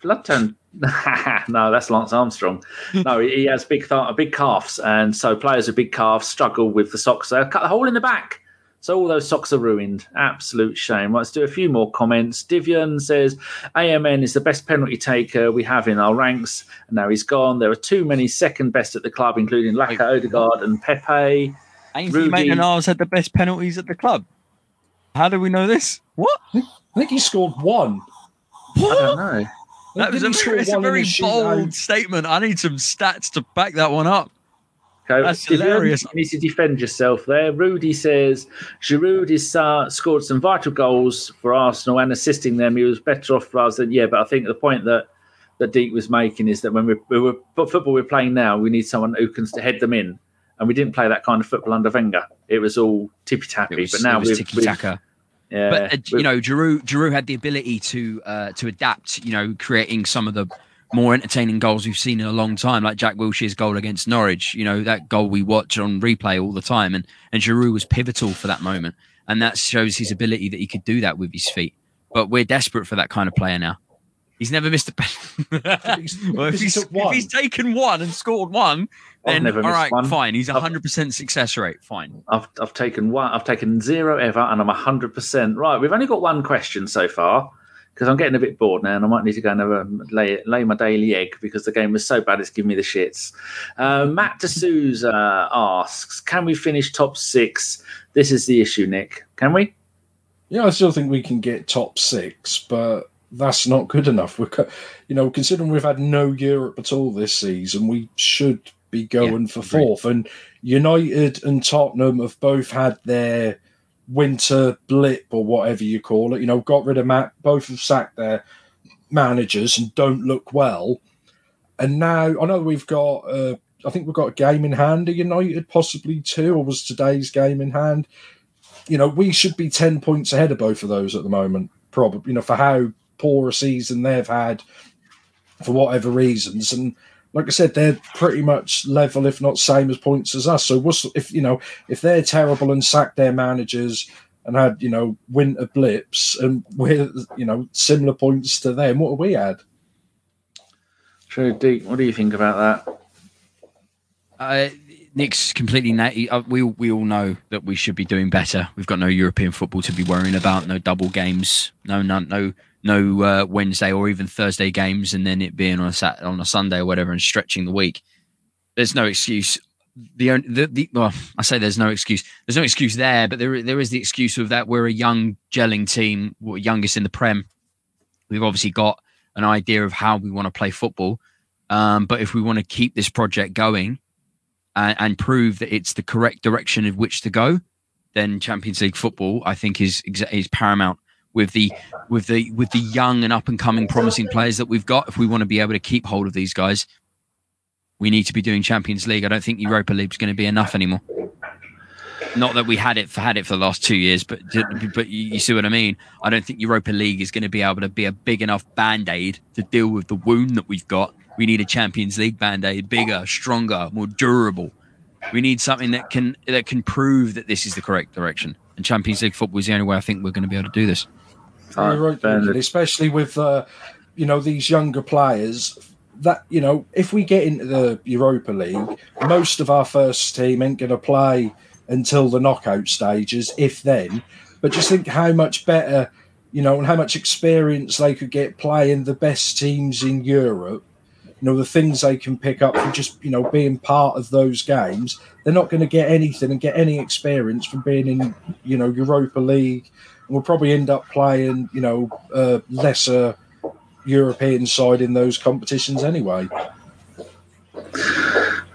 blood turn. no, that's Lance Armstrong. No, he he has big th- big calves, and so players with big calves struggle with the socks. They cut a hole in the back, so all those socks are ruined. Absolute shame. Let's do a few more comments. Divian says AMN is the best penalty taker we have in our ranks, and now he's gone. There are too many second best at the club, including Laca, Wait. Odegaard, and Pepe. Ainsley Rudy- Maitland-Niles had the best penalties at the club. How do we know this? What? I think he scored one. I don't know. That was a very, it's a very a shootout? bold statement. I need some stats to back that one up. Okay, That's hilarious. You need to defend yourself there. Rudy says Giroud has uh, scored some vital goals for Arsenal and assisting them. He was better off rather than yeah. But I think the point that that Deek was making is that when we, we were but football we're playing now, we need someone who can head them in, and we didn't play that kind of football under Wenger. It was all tippy tappy. But now it was we've, tiki we've- taka. Yeah, but uh, you know, Giroud, Giroud had the ability to uh, to adapt. You know, creating some of the more entertaining goals we've seen in a long time, like Jack Wilshere's goal against Norwich. You know, that goal we watch on replay all the time, and and Giroud was pivotal for that moment, and that shows his ability that he could do that with his feet. But we're desperate for that kind of player now. He's never missed a penalty. Well, if because he he's, if he's taken one and scored one, then never all one. fine. He's I've- hundred percent success rate. Fine. I've I've taken one. I've taken zero ever, and I'm hundred percent right. We've only got one question so far because I'm getting a bit bored now, and I might need to go and have a, lay lay my daily egg because the game was so bad it's giving me the shits. Uh, Matt D'Souza asks, "Can we finish top six? This is the issue, Nick. Can we? Yeah, I still think we can get top six, but that's not good enough. We're, you know, considering we've had no Europe at all this season, we should be going for agreed. fourth. And United and Tottenham have both had their winter blip or whatever you call it. You know, got rid of Matt. Both have sacked their managers and don't look well. And now I know we've got. Uh, I think we've got a game in hand. At United, possibly two, or was today's game in hand? you know, we should be 10 points ahead of both of those at the moment, probably, you know, for how poor a season they've had for whatever reasons. And like I said, they're pretty much level, if not same as points as us. So what's, if, you know, if they're terrible and sacked their managers and had, you know, winter blips and we're, you know, similar points to them, what have we had? True, Deep. What do you think about that? Uh, Nick's completely. Na- uh, we we all know that we should be doing better. We've got no European football to be worrying about. No double games. No no no no uh, Wednesday or even Thursday games, and then it being on a sat on a Sunday or whatever, and stretching the week. There's no excuse. The only the, the well, I say there's no excuse. There's no excuse there, but there there is the excuse of that we're a young gelling team, we're youngest in the Prem. We've obviously got an idea of how we want to play football, um, but if we want to keep this project going and, and prove that it's the correct direction in which to go, then Champions League football, I think, is is paramount with the with the with the young and up and coming promising players that we've got. If we want to be able to keep hold of these guys, we need to be doing Champions League. I don't think Europa League is going to be enough anymore. Not that we had it for had it for the last two years, but but you, you see what I mean. I don't think Europa League is going to be able to be a big enough band aid to deal with the wound that we've got. We need a Champions League band aid, bigger, stronger, more durable. We need something that can that can prove that this is the correct direction. And Champions League football is the only way I think we're going to be able to do this. You're right, right, David, Bernard. especially with uh, you know these younger players. That you know, if we get into the Europa League, most of our first team ain't going to play until the knockout stages, if then. But just think how much better, you know, and how much experience they could get playing the best teams in Europe. you know the things they can pick up from just you know being part of those games they're not going to get anything and get any experience from being in you know europa league we'll probably end up playing you know a lesser european side in those competitions anyway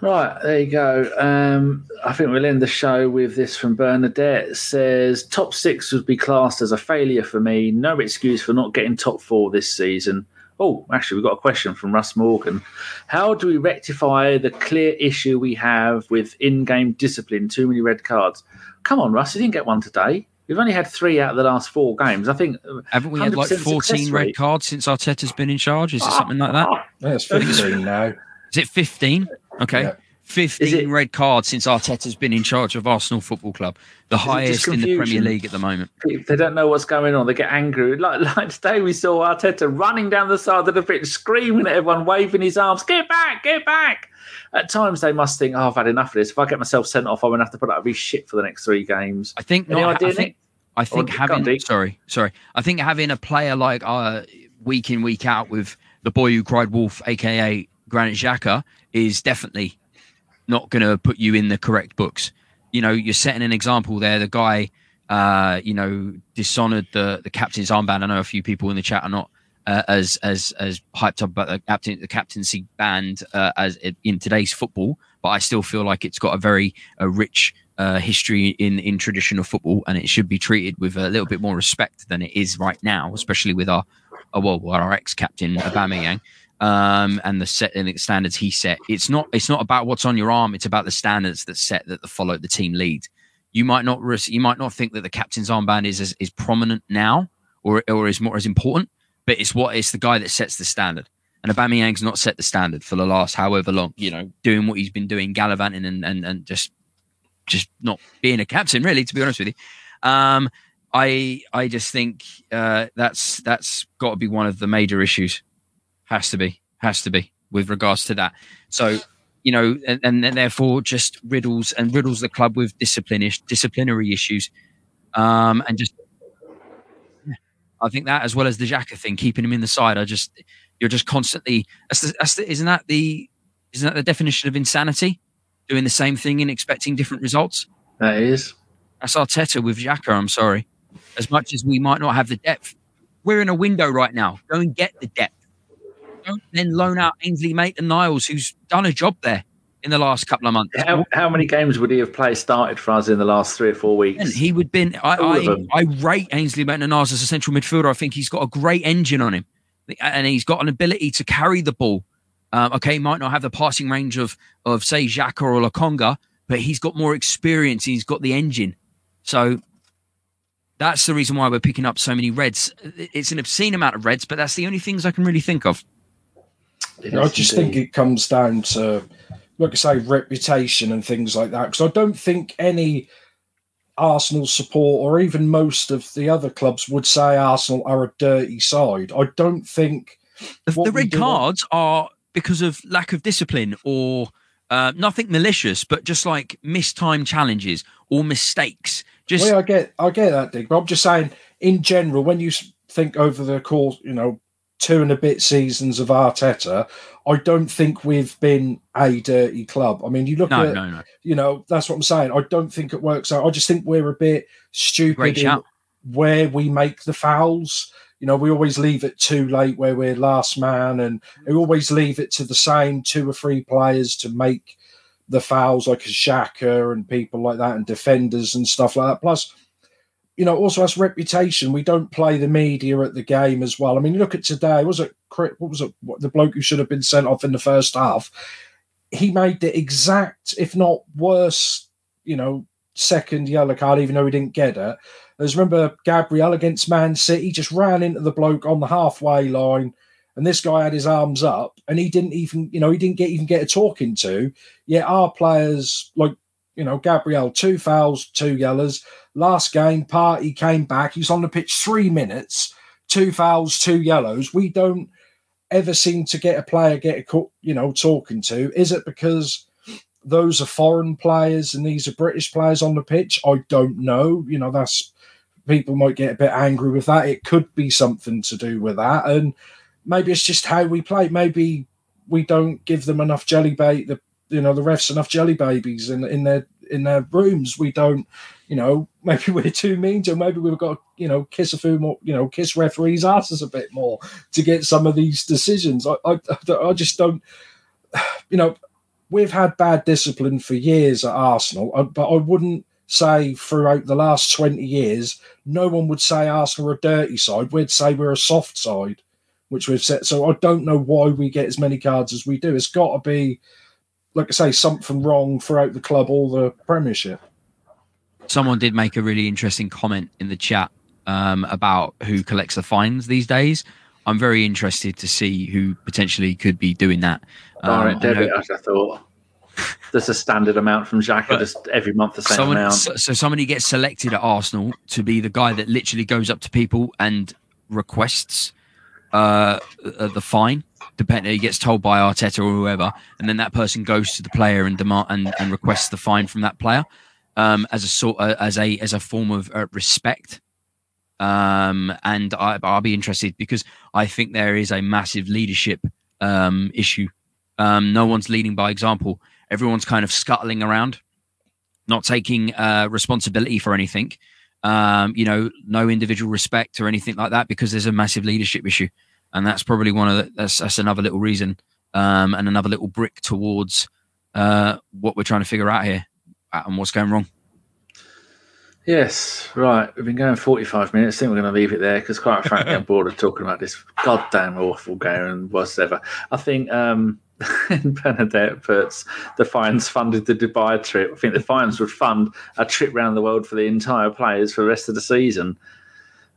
Right, there you go. Um, I think we'll end the show with this from Bernadette. It says top six would be classed as a failure for me. No excuse for not getting top four this season. Oh, actually, we've got a question from Russ Morgan. How do we rectify the clear issue we have with in-game discipline? Too many red cards. Come on, Russ, you didn't get one today. We've only had three out of the last four games. I think. Uh, Haven't we had like 14 red rate. cards since Arteta's been in charge? Is it something like that? yeah, it's 15 now Is it 15? Okay. Yeah. 15 Is it- red cards since Arteta's been in charge of Arsenal Football Club, the highest in the Premier? League at the moment. They don't know what's going on. They get angry. Like, like today, we saw Arteta running down the side of the pitch, screaming at everyone, waving his arms, "Get back! Get back!" At times, they must think, "Oh, I've had enough of this. If I get myself sent off, I'm going to have to put up with shit for the next three games." I think Any not, idea, I think, I think Or- having sorry, sorry. I think having a player like uh, week in week out with the boy who cried wolf, aka Granit Xhaka, is definitely not going to put you in the correct books. You know, you're setting an example there. The guy, uh, you know, dishonored the the captain's armband. I know a few people in the chat are not uh, as as as hyped up about the captain the captaincy band uh, as in today's football, but I still feel like it's got a very a rich uh, history in in traditional football, and it should be treated with a little bit more respect than it is right now, especially with our, uh, well, our ex captain Aubameyang. Um, and the set and the standards he set. It's not. It's not about what's on your arm. It's about the standards that set that the follow the team lead. You might not. res- You might not think that the captain's armband is is, is prominent now, or or is more as important. But it's what it's the guy that sets the standard. And Aubameyang's not set the standard for the last however long. You know, doing what he's been doing, gallivanting and and, and just just not being a captain, really. To be honest with you, um, I I just think uh, that's that's got to be one of the major issues. Has to be, has to be with regards to that. So you know, and, and therefore just riddles and riddles the club with discipline disciplinary issues, um, and just I think that as well as the Xhaka thing, keeping him in the side. I just you're just constantly that's the, that's the, isn't that the isn't that the definition of insanity? Doing the same thing and expecting different results. That is. That's Arteta with Xhaka. I'm sorry. As much as we might not have the depth, we're in a window right now. Go and get the depth. Don't then loan out Ainsley Maitland Niles, who's done a job there in the last couple of months. How, how many games would he have played started for us in the last three or four weeks? he would been. I I. I rate Ainsley Maitland Niles as a central midfielder. I think he's got a great engine on him, and he's got an ability to carry the ball. Um, okay, he might not have the passing range of of say Xhaka or Lokonga, but he's got more experience. He's got the engine, so that's the reason why we're picking up so many reds. It's an obscene amount of reds, but that's the only things I can really think of. I just indeed. think it comes down to, like I say, reputation and things like that. Because I don't think any Arsenal support or even most of the other clubs would say Arsenal are a dirty side. I don't think. The, red do- cards are because of lack of discipline or uh, nothing malicious, but just like mistimed challenges or mistakes. Just Well, I get, I get that, Dick. But I'm just saying, in general, when you think over the course, you know, two and a bit seasons of Arteta, I don't think we've been a dirty club. I mean, you look no, at, no, no. you know, that's what I'm saying. I don't think it works out. I just think we're a bit stupid in where we make the fouls. You know, we always leave it too late where we're last man, and we always leave it to the same two or three players to make the fouls, like a Xhaka and people like that, and defenders and stuff like that. Plus, you know, also has reputation. We don't play the media at the game as well. I mean, look at today. Was it what was it? What, the bloke who should have been sent off in the first half? He made the exact, if not worse, you know, second yellow card, even though he didn't get it. As remember Gabriel against Man City just ran into the bloke on the halfway line, and this guy had his arms up, and he didn't even, you know, he didn't get even get a talking to. Yet our players, like you know, Gabriel, two fouls, two yellows. Last game, Partey came back. He's on the pitch three minutes, two fouls, two yellows. We don't ever seem to get a player get a you know talking to. Is it because those are foreign players and these are British players on the pitch? I don't know. You know, that's people might get a bit angry with that. It could be something to do with that, and maybe it's just how we play. Maybe we don't give them enough jelly bait. The you know the refs enough jelly babies in in their in their rooms. We don't, you know, maybe we're too mean to. Maybe we've got to, you know kiss a few more, you know, kiss referees' asses a bit more to get some of these decisions. I I, I just don't, you know, we've had bad discipline for years at Arsenal, uh, but I wouldn't say throughout the last 20 years, no one would say Arsenal are a dirty side. We'd say we're a soft side, which we've said. So I don't know why we get as many cards as we do. It's got to be, like I say, something wrong throughout the club all the Premiership. Someone did make a really interesting comment in the chat um, about who collects the fines these days. I'm very interested to see who potentially could be doing that. Um, Direct I know- debit, as I thought. There's a standard amount from Xhaka, just every month the same Someone, amount. so, so somebody gets selected at Arsenal to be the guy that literally goes up to people and requests uh, uh, the fine. Depending, he gets told by Arteta or whoever, and then that person goes to the player and demand and, and requests the fine from that player um, as a sort uh, as a as a form of uh, respect. Um, and I, I'll be interested because I think there is a massive leadership um, issue. Um, no one's leading by example. Everyone's kind of scuttling around, not taking uh, responsibility for anything. Um, you know, no individual respect or anything like that because there's a massive leadership issue, and that's probably one of the, that's that's another little reason um, and another little brick towards uh, what we're trying to figure out here and what's going wrong. Yes, right. We've been going 45 minutes. I think we're going to leave it there because, quite frankly, I'm bored of talking about this goddamn awful game and whatever. I think um, in Bernadette puts the fines funded the Dubai trip. I think the fines would fund a trip around the world for the entire players for the rest of the season.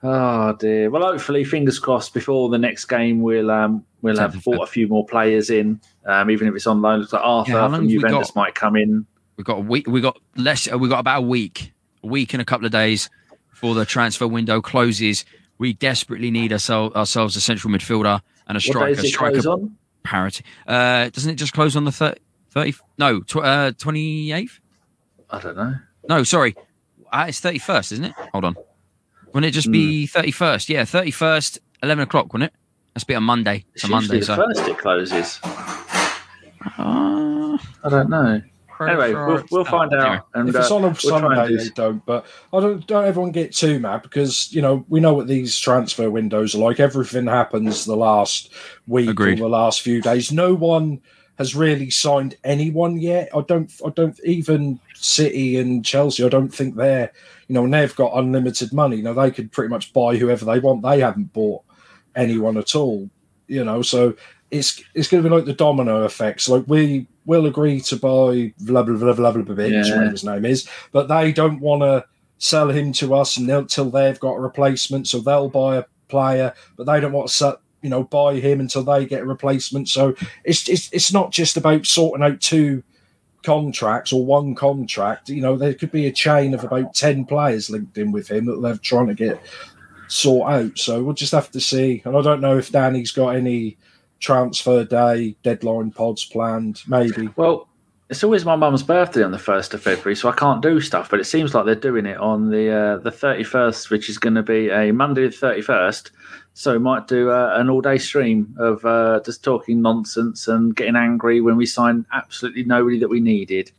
Oh dear. Well, hopefully, fingers crossed. Before the next game, we'll um, we'll have bought a few more players in, um, even if it's on loan. Looks like Arthur long from Juventus got? might come in. We've got a week. We got less. uh, We got about a week, a week and a couple of days before the transfer window closes. We desperately need ourselves ourselves a central midfielder and a What day striker. it Striker on? parity. Uh, doesn't it just close on the 30, 30 no, tw- uh, 28th? I don't know. No, sorry. Uh, it's 31st, isn't it? Hold on. Wouldn't it just be Hmm. 31st? Yeah, 31st, 11 o'clock, wouldn't it? That's be on Monday. It's It's a usually Monday. the So. first it closes. Uh, I don't know. Anyway, we'll, we'll find Anyway. out. And if it's uh, on a we'll Sunday, do- they don't. But I don't. Don't everyone get too mad because you know we know what these transfer windows are like. Everything happens the last week Agreed. or the last few days. No one has really signed anyone yet. I don't. I don't even City and Chelsea. I don't think they're. You know, and they've got unlimited money. You know, they could pretty much buy whoever they want. They haven't bought anyone at all. You know, so it's it's going to be like the domino effects. Like we will agree to buy blah blah blah blah blah blah, Yeah. whatever his name is, but they don't want to sell him to us until they've got a replacement. So they'll buy a player, but they don't want to sell, you know buy him until they get a replacement. So it's it's it's not just about sorting out two contracts or one contract. You know, there could be a chain of about ten players linked in with him that they're trying to get sort out. So we'll just have to see. And I don't know if Danny's got any transfer day deadline pods planned. Maybe. Well, it's always my mum's birthday on the first of February, so I can't do stuff. But it seems like they're doing it on the uh, the thirty first, which is going to be a Monday the thirty first. So we might do uh, an all day stream of uh, just talking nonsense and getting angry when we sign absolutely nobody that we needed.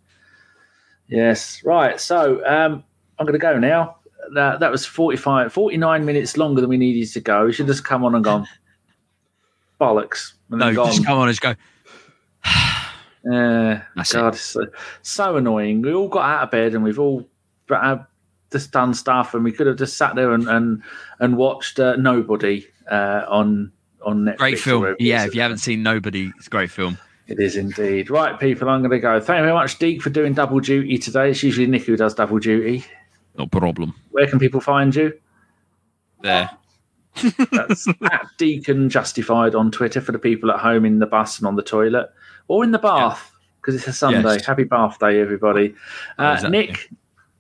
Yes, right. So um, I'm going to go now. That that was 45, 49 minutes longer than we needed to go. We should just come on and gone bollocks and no, then gone. just come on, just go. Yeah, That's God, so, so annoying. We all got out of bed and we've all uh, just done stuff, and we could have just sat there and and, and watched uh, Nobody uh, on on Netflix. Great film. Yeah, if you haven't seen Nobody, it's a great film. it is indeed. Right, people, I'm going to go. Thank you very much, Deek, for doing double duty today. It's usually Nick who does double duty. No problem. Where can people find you? There. That's at Deacon Justified on Twitter for the people at home in the bus and on the toilet or in the bath because it's a Sunday. Yes. Happy bath day, everybody. Uh, Exactly. Nick,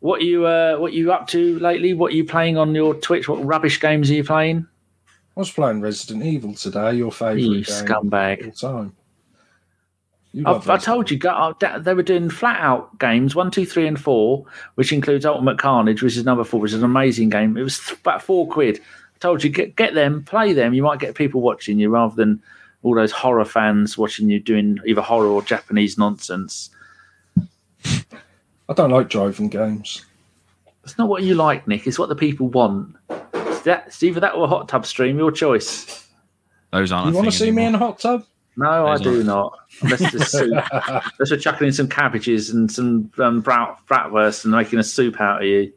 what you uh, what you up to lately? What are you playing on your Twitch? What rubbish games are you playing? I was playing Resident Evil today. Your favourite You game scumbag! all time. I told you, uh, they were doing FlatOut games one, two, three, and four, which includes Ultimate Carnage, which is number four, which is an amazing game. It was about four quid. I told you, get get them, play them. You might get people watching you rather than all those horror fans watching you doing either horror or Japanese nonsense. I don't like driving games. It's not what you like, Nick. It's what the people want. It's, that, it's either that or a hot tub stream. Your choice. Those aren't. You want to see me in a hot tub? No, I Those do not. Unless it's soup. Unless we're chucking in some cabbages and some um, brat, bratwurst and making a soup out of you.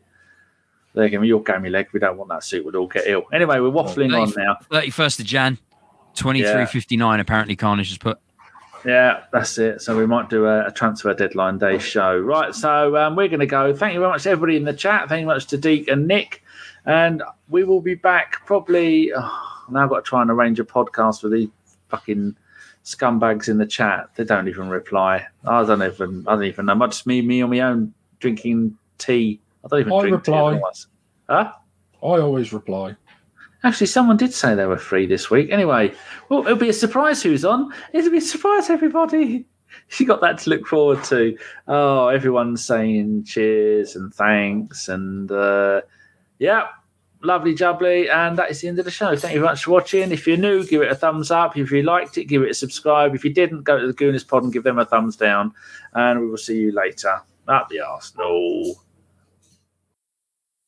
There you go. Your gammy leg. We don't want that soup. We'd all get ill. Anyway, we're waffling on now. Thirty first of Jan, twenty three fifty nine. Apparently, Carnage has put. Yeah, that's it. So we might do a, a transfer deadline day show. Right. So um, we're going to go. Thank you very much, everybody in the chat. Thank you much to Deek and Nick. And we will be back probably. Oh, now I've got to try and arrange a podcast for the fucking scumbags in the chat. They don't even reply. I don't even. I don't even know. Much me, me on my own drinking tea. I don't even I drink reply. tea. otherwise. Huh? I always reply. Actually, someone did say they were free this week. Anyway, well, it'll be a surprise who's on. It'll be a surprise, everybody. She got that to look forward to. Oh, everyone's saying cheers and thanks. And uh, yeah, lovely jubbly. And that is the end of the show. Thank you very much for watching. If you're new, give it a thumbs up. If you liked it, give it a subscribe. If you didn't, go to the Gooners Pod and give them a thumbs down. And we will see you later at the Arsenal.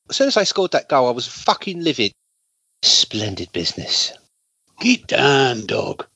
As soon as I scored that goal, I was fucking livid. Splendid business. Get down, dog.